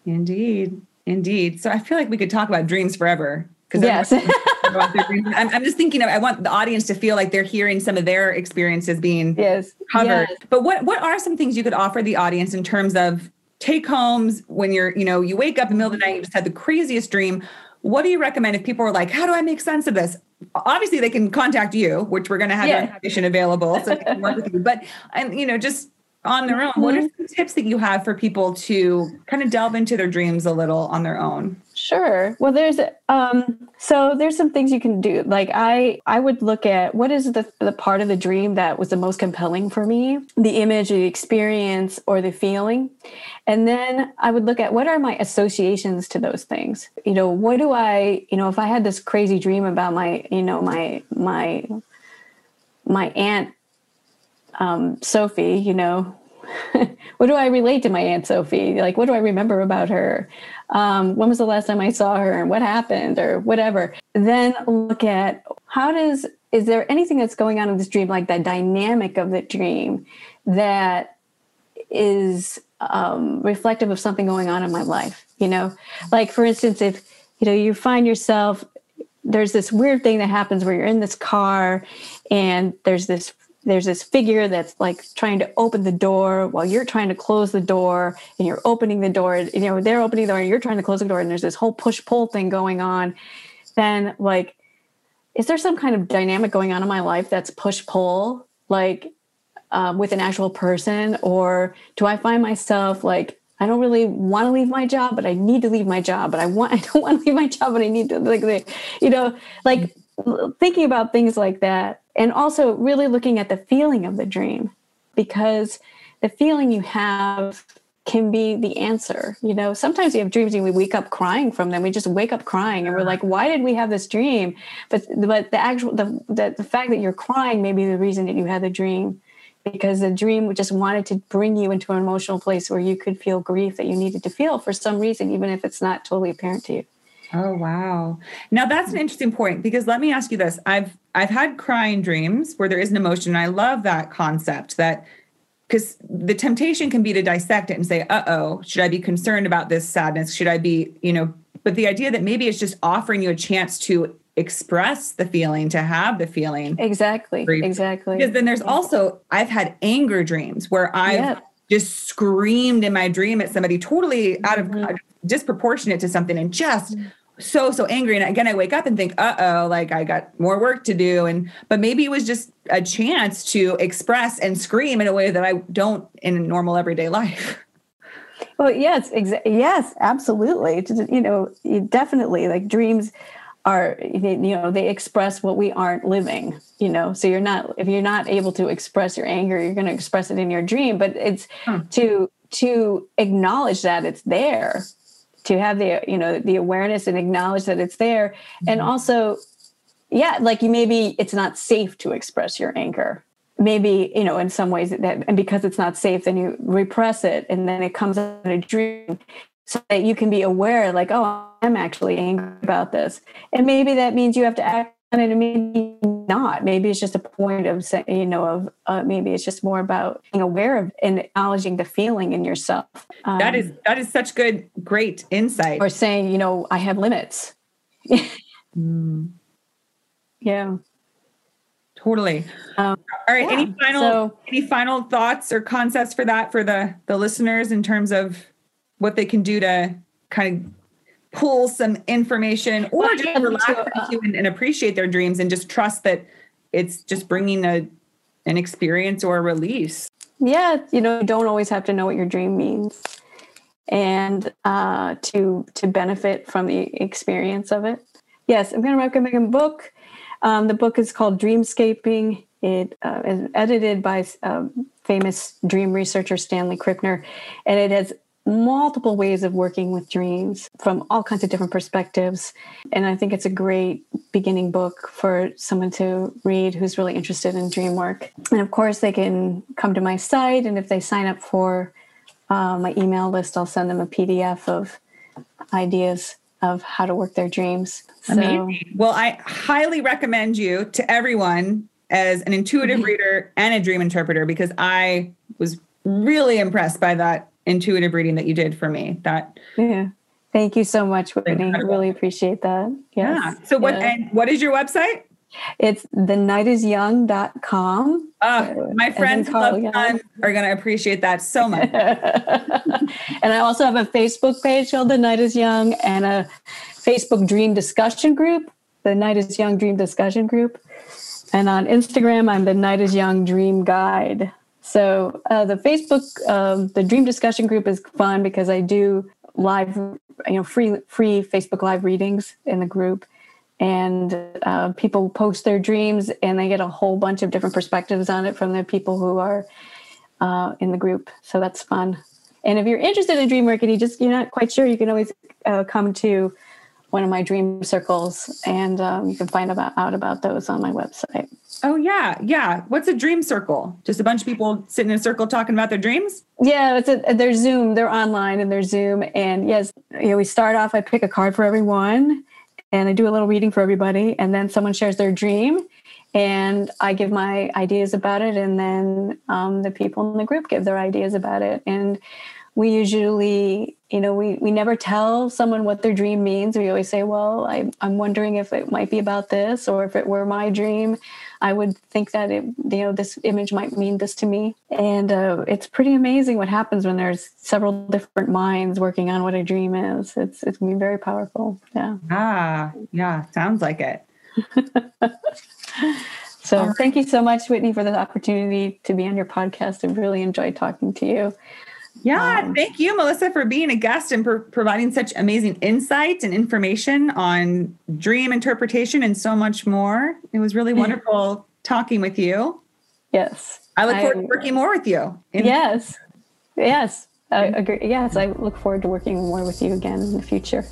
Indeed. Indeed. So I feel like we could talk about dreams forever. Because yes. I'm, I'm, just thinking of, I want the audience to feel like they're hearing some of their experiences being yes. covered. Yes. But what, what are some things you could offer the audience in terms of take homes when you're, you know, you wake up in the middle of the night, you just had the craziest dream. What do you recommend if people are like, how do I make sense of this? Obviously, they can contact you, which we're going to have yeah. information available so they can work with you. But, and, you know, just on their own, what are mm-hmm. some tips that you have for people to kind of delve into their dreams a little on their own? Sure. Well, there's um so there's some things you can do. Like I I would look at what is the the part of the dream that was the most compelling for me, the image, the experience or the feeling. And then I would look at what are my associations to those things. You know, what do I, you know, if I had this crazy dream about my, you know, my my my aunt um, Sophie, you know, what do I relate to my Aunt Sophie? Like, what do I remember about her? Um, when was the last time I saw her and what happened or whatever? Then look at how does, is there anything that's going on in this dream, like the dynamic of the dream that is um, reflective of something going on in my life? You know, like for instance, if, you know, you find yourself there's this weird thing that happens where you're in this car and there's this there's this figure that's like trying to open the door while you're trying to close the door and you're opening the door you know they're opening the door and you're trying to close the door and there's this whole push pull thing going on then like is there some kind of dynamic going on in my life that's push pull like um, with an actual person or do i find myself like I don't really want to leave my job, but I need to leave my job. But I want I don't want to leave my job, but I need to like you know like thinking about things like that and also really looking at the feeling of the dream because the feeling you have can be the answer you know? Sometimes we have dreams and we wake up crying from them. We just wake up crying and we're like why did we have this dream? But but the actual the, the, the fact that you're crying may be the reason that you had the dream because the dream just wanted to bring you into an emotional place where you could feel grief that you needed to feel for some reason even if it's not totally apparent to you Oh wow. Now that's an interesting point because let me ask you this. I've I've had crying dreams where there is an emotion. And I love that concept that because the temptation can be to dissect it and say, uh-oh, should I be concerned about this sadness? Should I be, you know, but the idea that maybe it's just offering you a chance to express the feeling, to have the feeling. Exactly. Exactly. Because then there's also I've had anger dreams where I've yep. just screamed in my dream at somebody totally out of mm-hmm. disproportionate to something and just mm-hmm so so angry. And again i wake up and think uh-oh like i got more work to do. And but maybe it was just a chance to express and scream in a way that i don't in normal everyday life. Well yes exa- yes absolutely. You know definitely like dreams are you know they express what we aren't living you know? So you're not if you're not able to express your anger you're going to express it in your dream. But it's hmm. to to acknowledge that it's there to have the you know the awareness and acknowledge that it's there. Mm-hmm. and also yeah like you maybe it's not safe to express your anger. Maybe you know in some ways that and because it's not safe then you repress it and then it comes out in a dream. So that you can be aware like oh i'm actually angry about this. And maybe that means you have to act on it and maybe not. Maybe it's just a point of saying, you know of uh, maybe it's just more about being aware of and acknowledging the feeling in yourself. Um, that is that is such good great insight. or saying you know i have limits. Mm. yeah. Totally. Um, all right yeah, any final so, any final thoughts or concepts for that for the the listeners in terms of what they can do to kind of pull some information or well, just relax to, uh, and, and appreciate their dreams and just trust that it's just bringing a an experience or a release. Yeah you know you don't always have to know what your dream means and uh, to to benefit from the experience of it. Yes i'm going to recommend a book. Um, the book is called dreamscaping. It uh, is edited by um, famous dream researcher stanley krippner and it has multiple ways of working with dreams from all kinds of different perspectives. And I think it's a great beginning book for someone to read who's really interested in dream work. And of course, they can come to my site, and if they sign up for uh, my email list, I'll send them a PDF of ideas of how to work their dreams. So, Amazing. Well, I highly recommend you to everyone as an intuitive mm-hmm. reader and a dream interpreter because I was really impressed by that intuitive reading that you did for me. That yeah. Thank you so much, Whitney. Incredible. Really appreciate that. Yes. Yeah. So what yeah. and what is your website? It's thenightisjung.com. Oh, my friends are going to appreciate that so much. and I also have a Facebook page called The Night is Jung and a Facebook dream discussion group, The Night is Jung Dream Discussion Group. And on Instagram, I'm The Night is Jung Dream Guide. So uh, the Facebook, um, the dream discussion group is fun because I do live, you know, free free Facebook live readings in the group. And uh, people post their dreams and they get a whole bunch of different perspectives on it from the people who are uh, in the group. So that's fun. And if you're interested in dream work and you just you're not quite sure you can always uh, come to one of my dream circles and um, you can find about, out about those on my website. Oh yeah yeah. What's a dream circle? Just a bunch of people sitting in a circle talking about their dreams? Yeah it's a, they're zoom they're online and they're zoom and yes you know we start off i pick a card for everyone and I do a little reading for everybody, and then someone shares their dream, and I give my ideas about it, and then um, the people in the group give their ideas about it, and we usually you know we we never tell someone what their dream means. We always say well I, i'm wondering if it might be about this or if it were my dream. I would think that it you know this image might mean this to me. And uh, it's pretty amazing what happens when there's several different minds working on what a dream is. It's it's going to be very powerful. Yeah. Ah yeah sounds like it. So right. thank you so much whitney for the opportunity to be on your podcast. I really enjoyed talking to you yeah, um, thank you, Melissa, for being a guest and for providing such amazing insight and information on dream interpretation and so much more. It was really wonderful talking with you. Yes. I look forward I, to working more with you. yes. Yes. I agree. Yes, I look forward to working more with you again in the future.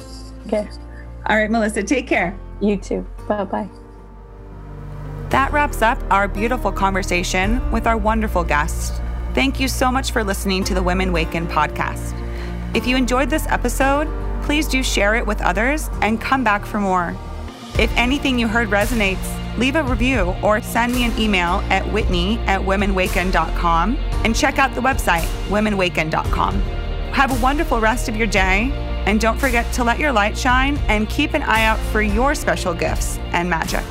Okay. All right, Melissa, take care. You too. Bye bye. That wraps up our beautiful conversation with our wonderful guest. Thank you so much for listening to the Women Waken podcast. If you enjoyed this episode, please do share it with others and come back for more. If anything you heard resonates, leave a review or send me an email at whitney at womenwaken.com and check out the website, womenwaken.com. Have a wonderful rest of your day, and don't forget to let your light shine and keep an eye out for your special gifts and magic.